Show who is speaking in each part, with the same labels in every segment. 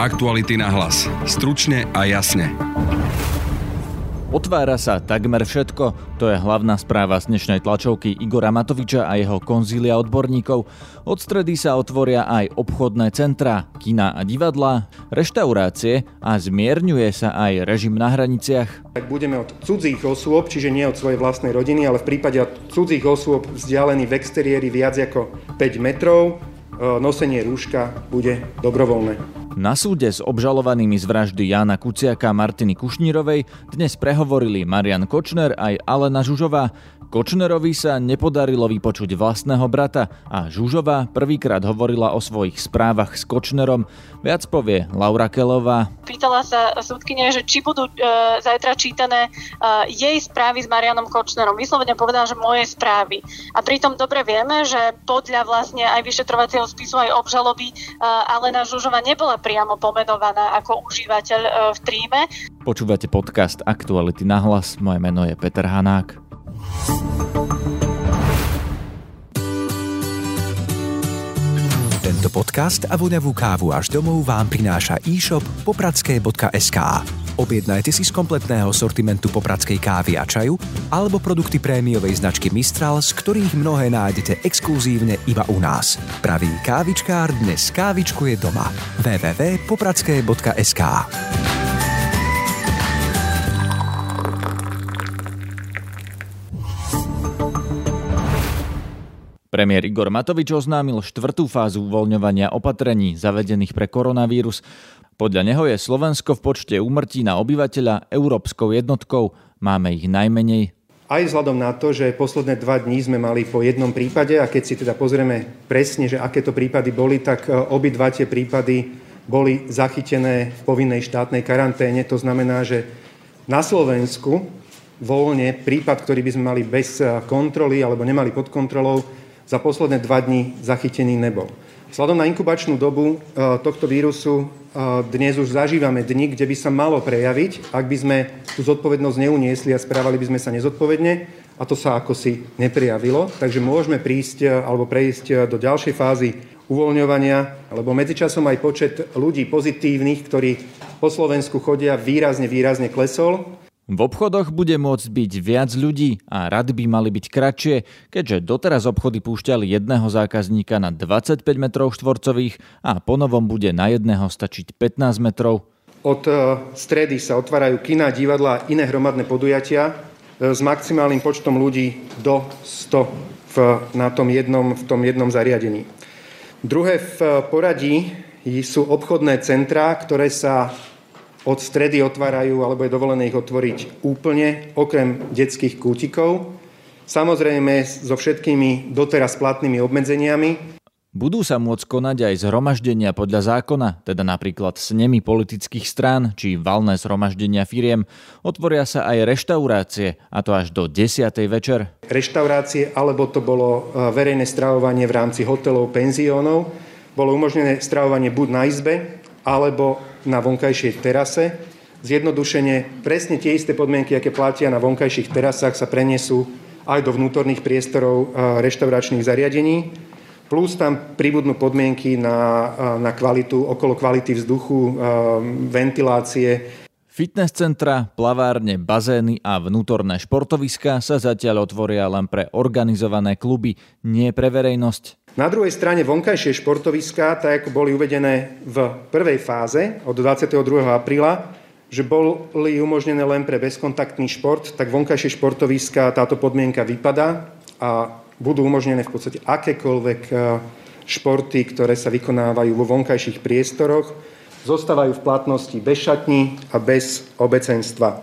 Speaker 1: Aktuality na hlas. Stručne a jasne.
Speaker 2: Otvára sa takmer všetko. To je hlavná správa z dnešnej tlačovky Igora Matoviča a jeho konzília odborníkov. Od stredy sa otvoria aj obchodné centra, kina a divadlá, reštaurácie a zmierňuje sa aj režim na hraniciach.
Speaker 3: Tak budeme od cudzích osôb, čiže nie od svojej vlastnej rodiny, ale v prípade od cudzích osôb vzdialených v exteriéri viac ako 5 metrov, nosenie rúška bude dobrovoľné.
Speaker 2: Na súde s obžalovanými z vraždy Jána Kuciaka a Martiny Kušnírovej dnes prehovorili Marian Kočner aj Alena Žužová. Kočnerovi sa nepodarilo vypočuť vlastného brata a Žužová prvýkrát hovorila o svojich správach s Kočnerom. Viac povie Laura Kelová.
Speaker 4: Pýtala sa súdkyne, že či budú e, zajtra čítané e, jej správy s Marianom Kočnerom. Vyslovene povedala, že moje správy. A pritom dobre vieme, že podľa vlastne aj vyšetrovacieho spisu, aj obžaloby e, Alena Žužova nebola priamo pomenovaná ako užívateľ e, v tríme.
Speaker 2: Počúvate podcast Aktuality na hlas. Moje meno je Peter Hanák.
Speaker 5: Tento podcast a voňavú kávu až domov vám prináša e-shop popradské.sk. Objednajte si z kompletného sortimentu popradskej kávy a čaju alebo produkty prémiovej značky Mistral, z ktorých mnohé nájdete exkluzívne iba u nás. Pravý kávičkár dnes kávičkuje doma. www.popradské.sk
Speaker 2: Premiér Igor Matovič oznámil štvrtú fázu uvoľňovania opatrení zavedených pre koronavírus. Podľa neho je Slovensko v počte úmrtí na obyvateľa európskou jednotkou. Máme ich najmenej.
Speaker 3: Aj vzhľadom na to, že posledné dva dní sme mali po jednom prípade a keď si teda pozrieme presne, že aké to prípady boli, tak e, obidva tie prípady boli zachytené v povinnej štátnej karanténe. To znamená, že na Slovensku voľne prípad, ktorý by sme mali bez e, kontroly alebo nemali pod kontrolou, za posledné dva dní zachytený nebol. Vzhľadom na inkubačnú dobu e, tohto vírusu e, dnes už zažívame dni, kde by sa malo prejaviť, ak by sme tú zodpovednosť neuniesli a správali by sme sa nezodpovedne a to sa ako si neprijavilo. Takže môžeme prísť e, alebo prejsť do ďalšej fázy uvoľňovania, lebo medzičasom aj počet ľudí pozitívnych, ktorí po Slovensku chodia, výrazne, výrazne klesol.
Speaker 2: V obchodoch bude môcť byť viac ľudí a rady by mali byť kratšie, keďže doteraz obchody púšťali jedného zákazníka na 25 metrov štvorcových a ponovom bude na jedného stačiť 15 metrov.
Speaker 3: Od e, stredy sa otvárajú kina, divadla a iné hromadné podujatia e, s maximálnym počtom ľudí do 100 v, na tom jednom, v tom jednom zariadení. Druhé v poradí sú obchodné centrá, ktoré sa od stredy otvárajú, alebo je dovolené ich otvoriť úplne, okrem detských kútikov. Samozrejme so všetkými doteraz platnými obmedzeniami.
Speaker 2: Budú sa môcť konať aj zhromaždenia podľa zákona, teda napríklad snemy politických strán či valné zhromaždenia firiem. Otvoria sa aj reštaurácie, a to až do 10. večer.
Speaker 3: Reštaurácie, alebo to bolo e, verejné stravovanie v rámci hotelov, penziónov. Bolo umožnené stravovanie buď na izbe, alebo na vonkajšej terase. Zjednodušene presne tie isté podmienky, aké platia na vonkajších terasách, sa prenesú aj do vnútorných priestorov reštauračných zariadení. Plus tam pribudnú podmienky na, na kvalitu, okolo kvality vzduchu, ventilácie,
Speaker 2: Fitness centra, plavárne, bazény a vnútorné športoviska sa zatiaľ otvoria len pre organizované kluby, nie pre verejnosť.
Speaker 3: Na druhej strane vonkajšie športoviská, tak ako boli uvedené v prvej fáze od 22. apríla, že boli umožnené len pre bezkontaktný šport, tak vonkajšie športoviská táto podmienka vypadá a budú umožnené v podstate akékoľvek e, športy, ktoré sa vykonávajú vo vonkajších priestoroch, zostávajú v platnosti bez šatní a bez obecenstva.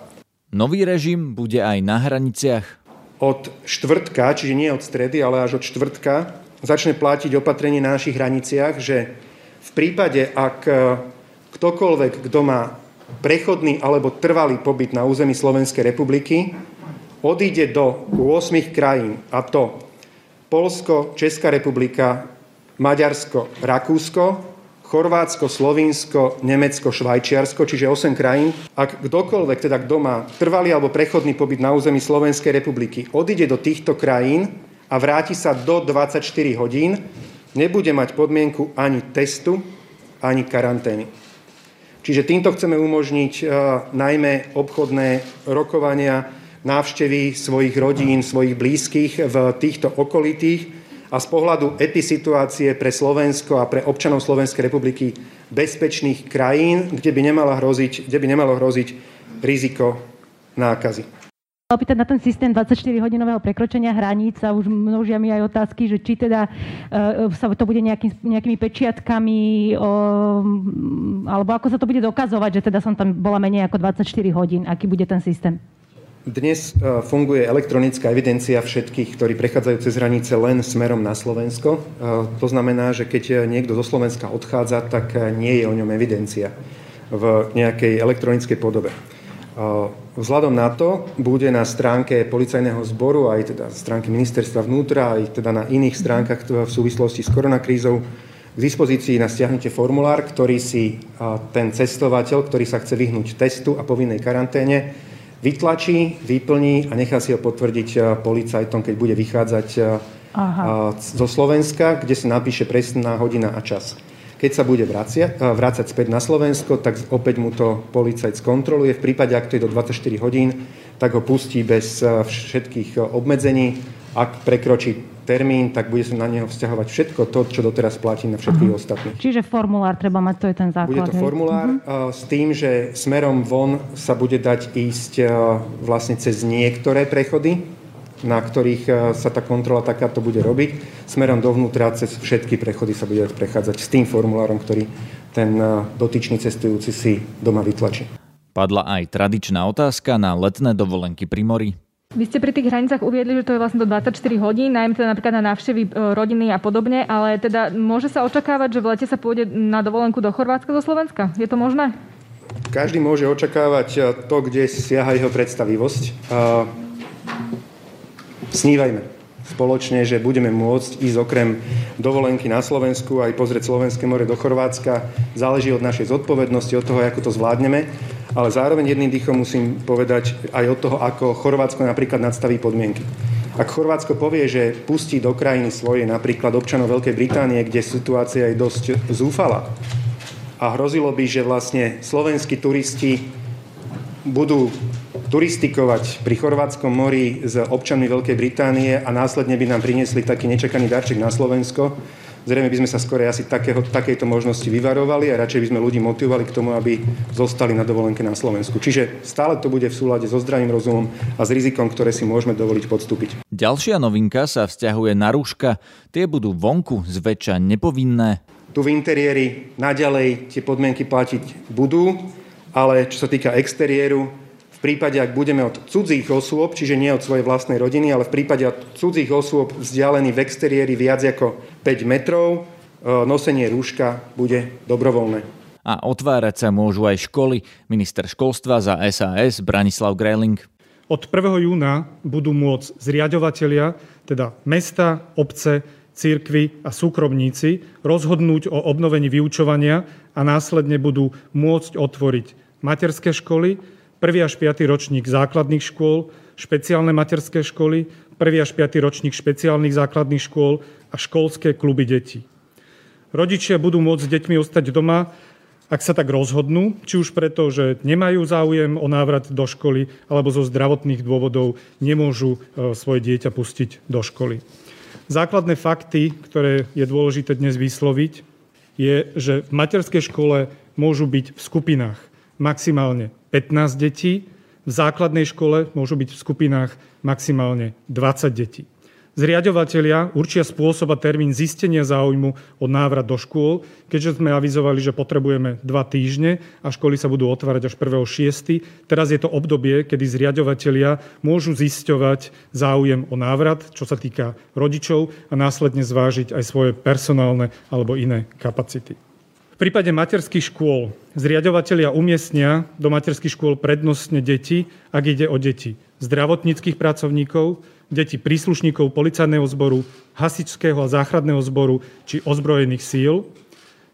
Speaker 2: Nový režim bude aj na hraniciach.
Speaker 3: Od štvrtka, čiže nie od stredy, ale až od štvrtka, začne platiť opatrenie na našich hraniciach, že v prípade, ak e, ktokoľvek, kto má prechodný alebo trvalý pobyt na území Slovenskej republiky, odíde do 8 krajín, a to Polsko, Česká republika, Maďarsko, Rakúsko, Chorvátsko, Slovinsko, Nemecko, Švajčiarsko, čiže 8 krajín. Ak kdokoľvek, teda kto má trvalý alebo prechodný pobyt na území Slovenskej republiky, odíde do týchto krajín, a vráti sa do 24 hodín, nebude mať podmienku ani testu, ani karantény. Čiže týmto chceme umožniť najmä obchodné rokovania, návštevy svojich rodín, svojich blízkych v týchto okolitých a z pohľadu episituácie pre Slovensko a pre občanov Slovenskej republiky bezpečných krajín, kde by, nemala hroziť, kde by nemalo hroziť riziko nákazy
Speaker 6: opýtať na ten systém 24-hodinového prekročenia hraníc a už množia mi aj otázky, že či teda uh, sa to bude nejaký, nejakými pečiatkami uh, alebo ako sa to bude dokazovať, že teda som tam bola menej ako 24 hodín. Aký bude ten systém?
Speaker 3: Dnes uh, funguje elektronická evidencia všetkých, ktorí prechádzajú cez hranice len smerom na Slovensko. Uh, to znamená, že keď niekto zo Slovenska odchádza, tak nie je o ňom evidencia v nejakej elektronickej podobe. Vzhľadom na to bude na stránke policajného zboru, aj teda stránky ministerstva vnútra, aj teda na iných stránkach v súvislosti s koronakrízou k dispozícii na stiahnutie formulár, ktorý si ten cestovateľ, ktorý sa chce vyhnúť testu a povinnej karanténe, vytlačí, vyplní a nechá si ho potvrdiť policajtom, keď bude vychádzať Aha. zo Slovenska, kde sa napíše presná hodina a čas. Keď sa bude vracia, vrácať späť na Slovensko, tak opäť mu to policajt skontroluje. V prípade, ak to je do 24 hodín, tak ho pustí bez všetkých obmedzení. Ak prekročí termín, tak bude sa na neho vzťahovať všetko to, čo doteraz platí na všetkých uh-huh. ostatných.
Speaker 6: Čiže formulár treba mať, to je ten základ.
Speaker 3: Bude to formulár uh-huh. s tým, že smerom von sa bude dať ísť vlastne cez niektoré prechody, na ktorých e, sa tá kontrola takáto bude robiť. Smerom dovnútra cez všetky prechody sa bude prechádzať s tým formulárom, ktorý ten dotyčný cestujúci si doma vytlačí.
Speaker 2: Padla aj tradičná otázka na letné dovolenky pri mori.
Speaker 7: Vy ste pri tých hranicách uviedli, že to je vlastne do 24 hodín, najmä teda napríklad na návštevy e, rodiny a podobne, ale teda môže sa očakávať, že v lete sa pôjde na dovolenku do Chorvátska, zo Slovenska? Je to možné?
Speaker 3: Každý môže očakávať to, kde siaha jeho predstavivosť. Snívajme spoločne, že budeme môcť ísť okrem dovolenky na Slovensku aj pozrieť Slovenské more do Chorvátska. Záleží od našej zodpovednosti, od toho, ako to zvládneme, ale zároveň jedným dýchom musím povedať aj od toho, ako Chorvátsko napríklad nadstaví podmienky. Ak Chorvátsko povie, že pustí do krajiny svoje napríklad občanov Veľkej Británie, kde situácia je dosť zúfala a hrozilo by, že vlastne slovenskí turisti budú turistikovať pri Chorvátskom mori s občanmi Veľkej Británie a následne by nám priniesli taký nečakaný darček na Slovensko, zrejme by sme sa skôr asi takého, takejto možnosti vyvarovali a radšej by sme ľudí motivovali k tomu, aby zostali na dovolenke na Slovensku. Čiže stále to bude v súlade so zdravým rozumom a s rizikom, ktoré si môžeme dovoliť podstúpiť.
Speaker 2: Ďalšia novinka sa vzťahuje na rúška. Tie budú vonku zväčša nepovinné.
Speaker 3: Tu v interiéri naďalej tie podmienky platiť budú, ale čo sa týka exteriéru, v prípade, ak budeme od cudzích osôb, čiže nie od svojej vlastnej rodiny, ale v prípade od cudzích osôb vzdialených v exteriéri viac ako 5 metrov, e, nosenie rúška bude dobrovoľné.
Speaker 2: A otvárať sa môžu aj školy. Minister školstva za SAS Branislav Greiling.
Speaker 8: Od 1. júna budú môcť zriadovateľia, teda mesta, obce, církvy a súkromníci rozhodnúť o obnovení vyučovania a následne budú môcť otvoriť materské školy, 1. až 5. ročník základných škôl, špeciálne materské školy, 1. až 5. ročník špeciálnych základných škôl a školské kluby detí. Rodičia budú môcť s deťmi ostať doma, ak sa tak rozhodnú, či už preto, že nemajú záujem o návrat do školy, alebo zo zdravotných dôvodov nemôžu e, svoje dieťa pustiť do školy. Základné fakty, ktoré je dôležité dnes vysloviť, je, že v materskej škole môžu byť v skupinách maximálne 15 detí, v základnej škole môžu byť v skupinách maximálne 20 detí. Zriadovatelia určia spôsob a termín zistenia záujmu o návrat do škôl, keďže sme avizovali, že potrebujeme dva týždne a školy sa budú otvárať až 1.6. Teraz je to obdobie, kedy zriadovatelia môžu zisťovať záujem o návrat, čo sa týka rodičov a následne zvážiť aj svoje personálne alebo iné kapacity. V prípade materských škôl zriadovateľia umiestnia do materských škôl prednostne deti, ak ide o deti zdravotníckých pracovníkov, deti príslušníkov policajného zboru, hasičského a záchradného zboru či ozbrojených síl,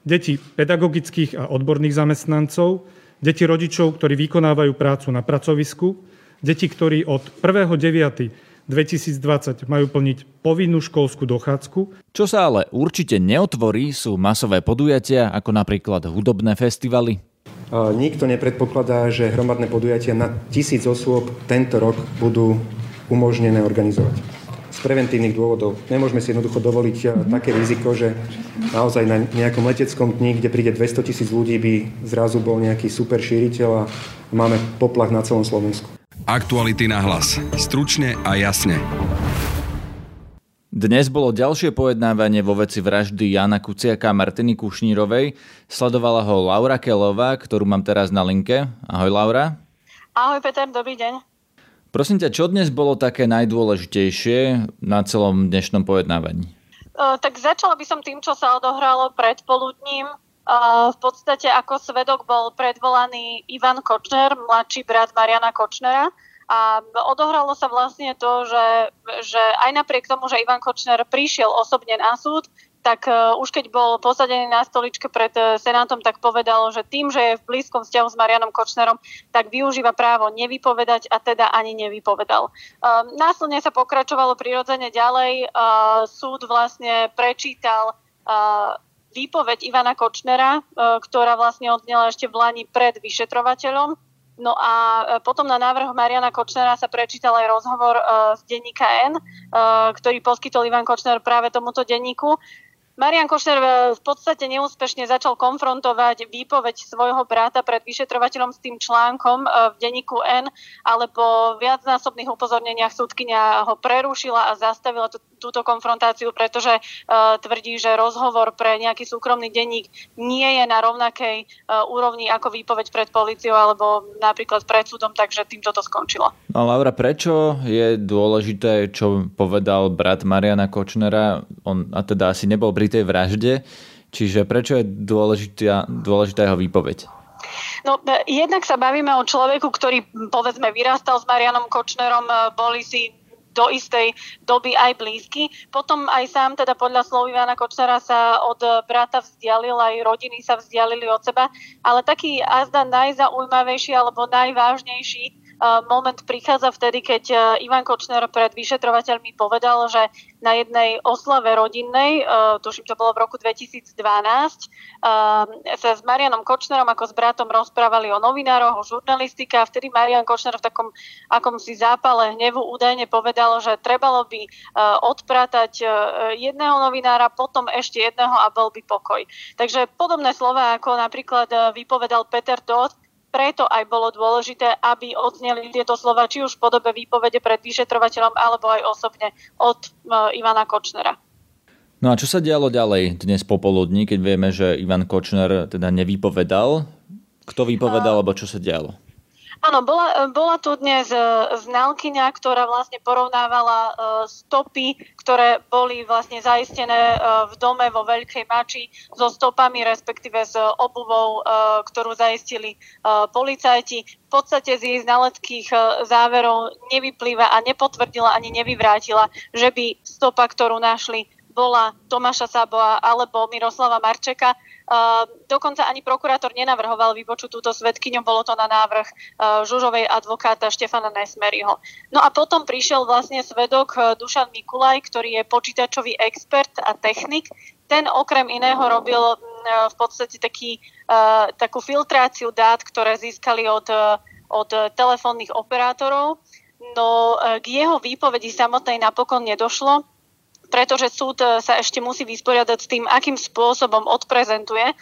Speaker 8: deti pedagogických a odborných zamestnancov, deti rodičov, ktorí vykonávajú prácu na pracovisku, deti, ktorí od 1.9. 2020 majú plniť povinnú školskú dochádzku.
Speaker 2: Čo sa ale určite neotvorí, sú masové podujatia, ako napríklad hudobné festivaly.
Speaker 3: Nikto nepredpokladá, že hromadné podujatia na tisíc osôb tento rok budú umožnené organizovať. Z preventívnych dôvodov. Nemôžeme si jednoducho dovoliť mm-hmm. také riziko, že naozaj na nejakom leteckom dni, kde príde 200 tisíc ľudí, by zrazu bol nejaký super šíriteľ a máme poplach na celom Slovensku.
Speaker 1: Aktuality na hlas. Stručne a jasne.
Speaker 2: Dnes bolo ďalšie pojednávanie vo veci vraždy Jana Kuciaka a Martiny Kušnírovej. Sledovala ho Laura Kelová, ktorú mám teraz na linke. Ahoj Laura.
Speaker 4: Ahoj Peter, dobrý deň.
Speaker 2: Prosím ťa, čo dnes bolo také najdôležitejšie na celom dnešnom pojednávaní?
Speaker 4: Uh, tak začala by som tým, čo sa odohralo predpoludním. Uh, v podstate ako svedok bol predvolaný Ivan Kočner, mladší brat Mariana Kočnera. A odohralo sa vlastne to, že, že aj napriek tomu, že Ivan Kočner prišiel osobne na súd, tak uh, už keď bol posadený na stoličke pred uh, Senátom, tak povedal, že tým, že je v blízkom vzťahu s Marianom Kočnerom, tak využíva právo nevypovedať a teda ani nevypovedal. Uh, následne sa pokračovalo prirodzene ďalej. Súd vlastne prečítal výpoveď Ivana Kočnera, uh, ktorá vlastne odnela ešte v Lani pred vyšetrovateľom No a e, potom na návrh Mariana Kočnera sa prečítal aj rozhovor uh, z denníka N, ktorý poskytol Ivan Kočner práve tomuto denníku. Marian Košner v podstate neúspešne začal konfrontovať výpoveď svojho brata pred vyšetrovateľom s tým článkom v denníku N, ale po viacnásobných upozorneniach súdkynia ho prerušila a zastavila túto konfrontáciu, pretože uh, tvrdí, že rozhovor pre nejaký súkromný denník nie je na rovnakej uh, úrovni ako výpoveď pred policiou alebo napríklad pred súdom, takže týmto to skončilo.
Speaker 2: No Laura, prečo je dôležité, čo povedal brat Mariana Kočnera? On a teda asi nebol pri tej vražde, čiže prečo je dôležitá, dôležitá jeho výpoveď?
Speaker 4: No, e, jednak sa bavíme o človeku, ktorý povedzme vyrastal s Marianom Kočnerom, boli si do istej doby aj blízky. Potom aj sám, teda podľa slov Ivana Kočnera sa od brata vzdialil, aj rodiny sa vzdialili od seba, ale taký azda najzaujímavejší alebo najvážnejší moment prichádza vtedy, keď Ivan Kočner pred vyšetrovateľmi povedal, že na jednej oslave rodinnej, tuším to bolo v roku 2012, sa s Marianom Kočnerom ako s bratom rozprávali o novinároch, o žurnalistike a vtedy Marian Kočner v takom akom si zápale hnevu údajne povedal, že trebalo by odpratať jedného novinára, potom ešte jedného a bol by pokoj. Takže podobné slova, ako napríklad vypovedal Peter Todt, preto aj bolo dôležité, aby odzneli tieto slova či už v podobe výpovede pred vyšetrovateľom alebo aj osobne od e, Ivana Kočnera.
Speaker 2: No a čo sa dialo ďalej dnes popoludní, keď vieme, že Ivan Kočner teda nevypovedal? Kto vypovedal, alebo čo sa dialo?
Speaker 4: Áno, bola, bola tu dnes e, znalkyňa, ktorá vlastne porovnávala e, stopy, ktoré boli vlastne zaistené e, v dome vo Veľkej Mači so stopami, respektíve s obuvou, ktorú zaistili policajti. V podstate z jej znaleckých záverov nevyplýva a nepotvrdila ani nevyvrátila, že by stopa, ktorú našli, bola Tomáša Sáboa alebo Miroslava Marčeka. Uh, dokonca ani prokurátor nenavrhoval vypočuť túto svetkyňu, bolo to na návrh uh, žužovej advokáta Štefana Nesmeryho. No a potom prišiel vlastne svedok uh, Dušan Mikulaj, ktorý je počítačový expert a technik. Ten okrem iného robil uh, v podstate taký, takú filtráciu dát, ktoré získali od, od telefónnych operátorov. No k jeho výpovedi samotnej napokon nedošlo pretože súd e, sa ešte musí vysporiadať s tým, akým spôsobom odprezentuje e,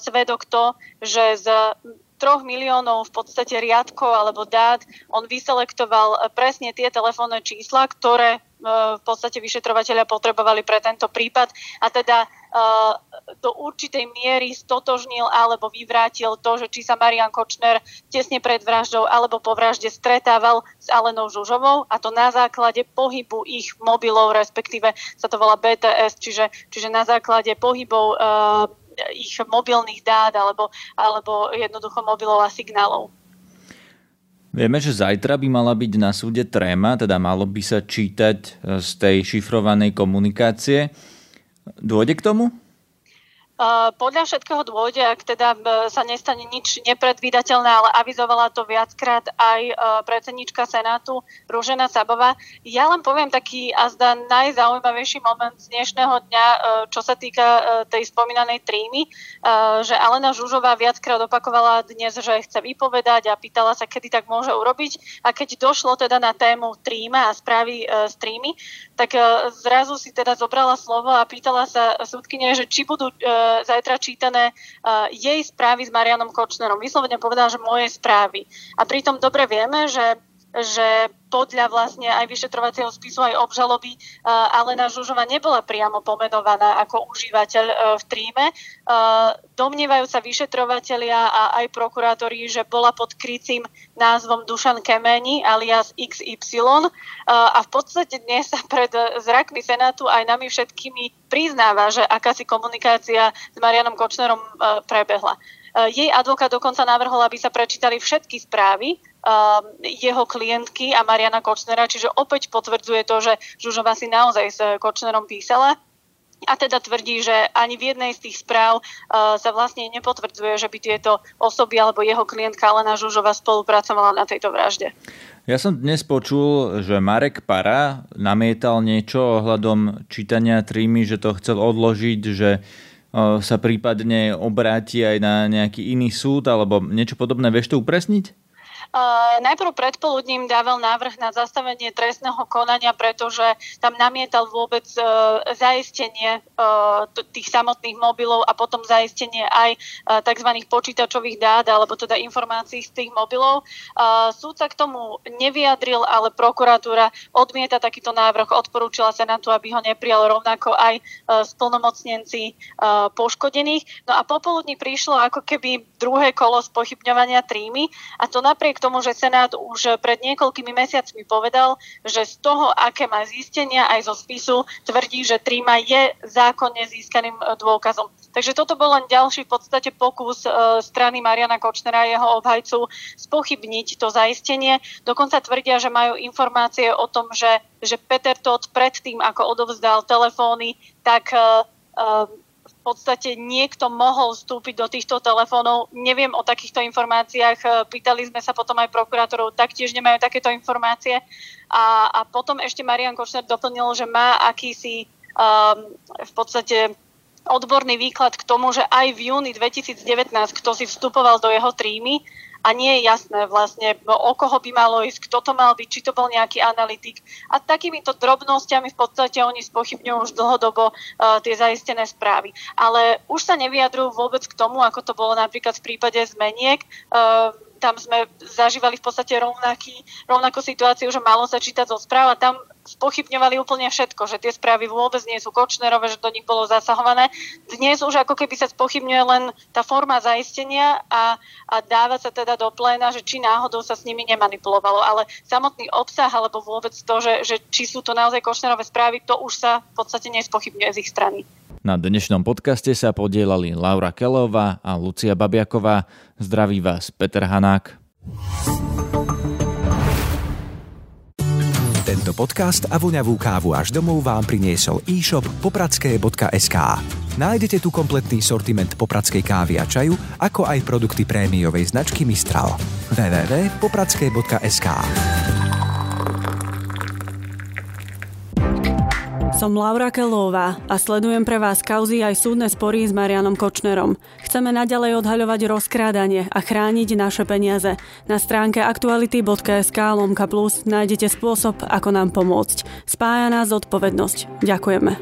Speaker 4: svedok to, že z troch miliónov v podstate riadkov alebo dát on vyselektoval e, presne tie telefónne čísla, ktoré v podstate vyšetrovateľia potrebovali pre tento prípad. A teda do určitej miery stotožnil alebo vyvrátil to, že či sa Marian Kočner tesne pred vraždou alebo po vražde stretával s Alenou Žužovou a to na základe pohybu ich mobilov, respektíve sa to volá BTS, čiže, čiže na základe pohybov ich mobilných dát alebo, alebo jednoducho mobilov a signálov.
Speaker 2: Vieme, že zajtra by mala byť na súde tréma, teda malo by sa čítať e, z tej šifrovanej komunikácie. Dôjde k tomu?
Speaker 4: podľa všetkého dôjde, ak teda sa nestane nič nepredvídateľné, ale avizovala to viackrát aj predsednička Senátu Rúžena Sabová. Ja len poviem taký azda najzaujímavejší moment z dnešného dňa, čo sa týka tej spomínanej trímy, že Alena Žužová viackrát opakovala dnes, že chce vypovedať a pýtala sa, kedy tak môže urobiť. A keď došlo teda na tému tríma a správy z trímy, tak zrazu si teda zobrala slovo a pýtala sa súdkyne, že či budú zajtra čítané jej správy s Marianom Kočnerom. Vyslovene povedal, že moje správy. A pritom dobre vieme, že že podľa vlastne aj vyšetrovacieho spisu, aj obžaloby Alena Žužova nebola priamo pomenovaná ako užívateľ e, v tríme. E, domnievajú sa vyšetrovatelia a aj prokurátori, že bola pod krycím názvom Dušan Kemeni alias XY a v podstate dnes sa pred zrakmi Senátu aj nami všetkými priznáva, že akási komunikácia s Marianom Kočnerom prebehla. Jej advokát dokonca navrhol, aby sa prečítali všetky správy Um, jeho klientky a Mariana Kočnera, čiže opäť potvrdzuje to, že Žužová si naozaj s Kočnerom písala a teda tvrdí, že ani v jednej z tých správ uh, sa vlastne nepotvrdzuje, že by tieto osoby alebo jeho klientka Alena Žužová spolupracovala na tejto vražde.
Speaker 2: Ja som dnes počul, že Marek Para namietal niečo ohľadom čítania trímy, že to chcel odložiť, že sa prípadne obráti aj na nejaký iný súd alebo niečo podobné. Vieš to upresniť?
Speaker 4: Najprv predpoludním dával návrh na zastavenie trestného konania, pretože tam namietal vôbec e, zaistenie e, tých samotných mobilov a potom zaistenie aj e, tzv. počítačových dát alebo teda informácií z tých mobilov. Súd sa k tomu nevyjadril, ale prokuratúra odmieta takýto návrh, odporúčila Senátu, aby ho neprijal rovnako aj splnomocnenci poškodených. No a popoludní prišlo ako keby druhé kolo spochybňovania trímy a to napriek tomu, že Senát už pred niekoľkými mesiacmi povedal, že z toho, aké má zistenia aj zo spisu, tvrdí, že Tríma je zákonne získaným e, dôkazom. Takže toto bol len ďalší v podstate pokus e, strany Mariana Kočnera a jeho obhajcu spochybniť to zaistenie. Dokonca tvrdia, že majú informácie o tom, že, že Peter Todt predtým, ako odovzdal telefóny, tak e, v podstate niekto mohol vstúpiť do týchto telefónov. Neviem o takýchto informáciách, e, pýtali sme sa potom aj prokurátorov, taktiež nemajú takéto informácie. A, a potom ešte Marian Kočner doplnil, že má akýsi um, v podstate odborný výklad k tomu, že aj v júni 2019, kto si vstupoval do jeho trímy, a nie je jasné vlastne, o koho by malo ísť, kto to mal byť, či to bol nejaký analytik. A takýmito drobnosťami v podstate oni spochybňujú už dlhodobo uh, tie zaistené správy. Ale už sa nevyjadrujú vôbec k tomu, ako to bolo napríklad v prípade zmeniek. Uh, tam sme zažívali v podstate rovnaký, rovnakú situáciu, že malo sa čítať zo správ a tam spochybňovali úplne všetko, že tie správy vôbec nie sú kočnerové, že do nich bolo zasahované. Dnes už ako keby sa spochybňuje len tá forma zaistenia a, a dáva sa teda do pléna, že či náhodou sa s nimi nemanipulovalo. Ale samotný obsah alebo vôbec to, že, že či sú to naozaj kočnerové správy, to už sa v podstate nespochybňuje z ich strany.
Speaker 2: Na dnešnom podcaste sa podielali Laura Kelová a Lucia Babiaková. Zdraví vás Peter Hanák.
Speaker 5: Tento podcast a voňavú kávu až domov vám priniesol e-shop popradské.sk. Nájdete tu kompletný sortiment popradskej kávy a čaju, ako aj produkty prémiovej značky Mistral. www.popradské.sk
Speaker 9: Som Laura Kelová a sledujem pre vás kauzy aj súdne spory s Marianom Kočnerom. Chceme naďalej odhaľovať rozkrádanie a chrániť naše peniaze. Na stránke aktuality.sk lomka plus nájdete spôsob, ako nám pomôcť. Spája nás zodpovednosť. Ďakujeme.